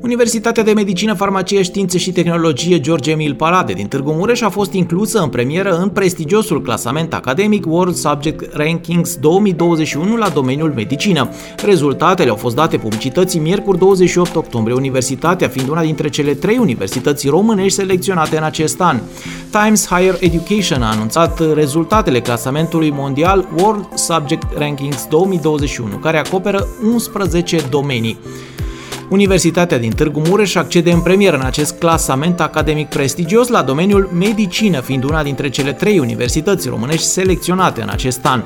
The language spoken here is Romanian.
Universitatea de Medicină, Farmacie, Științe și Tehnologie George Emil Palade din Târgu Mureș a fost inclusă în premieră în prestigiosul clasament academic World Subject Rankings 2021 la domeniul medicină. Rezultatele au fost date publicității miercuri 28 octombrie, universitatea fiind una dintre cele trei universități românești selecționate în acest an. Times Higher Education a anunțat rezultatele clasamentului mondial World Subject Rankings 2021, care acoperă 11 domenii. Universitatea din Târgu Mureș accede în premieră în acest clasament academic prestigios la domeniul medicină, fiind una dintre cele trei universități românești selecționate în acest an.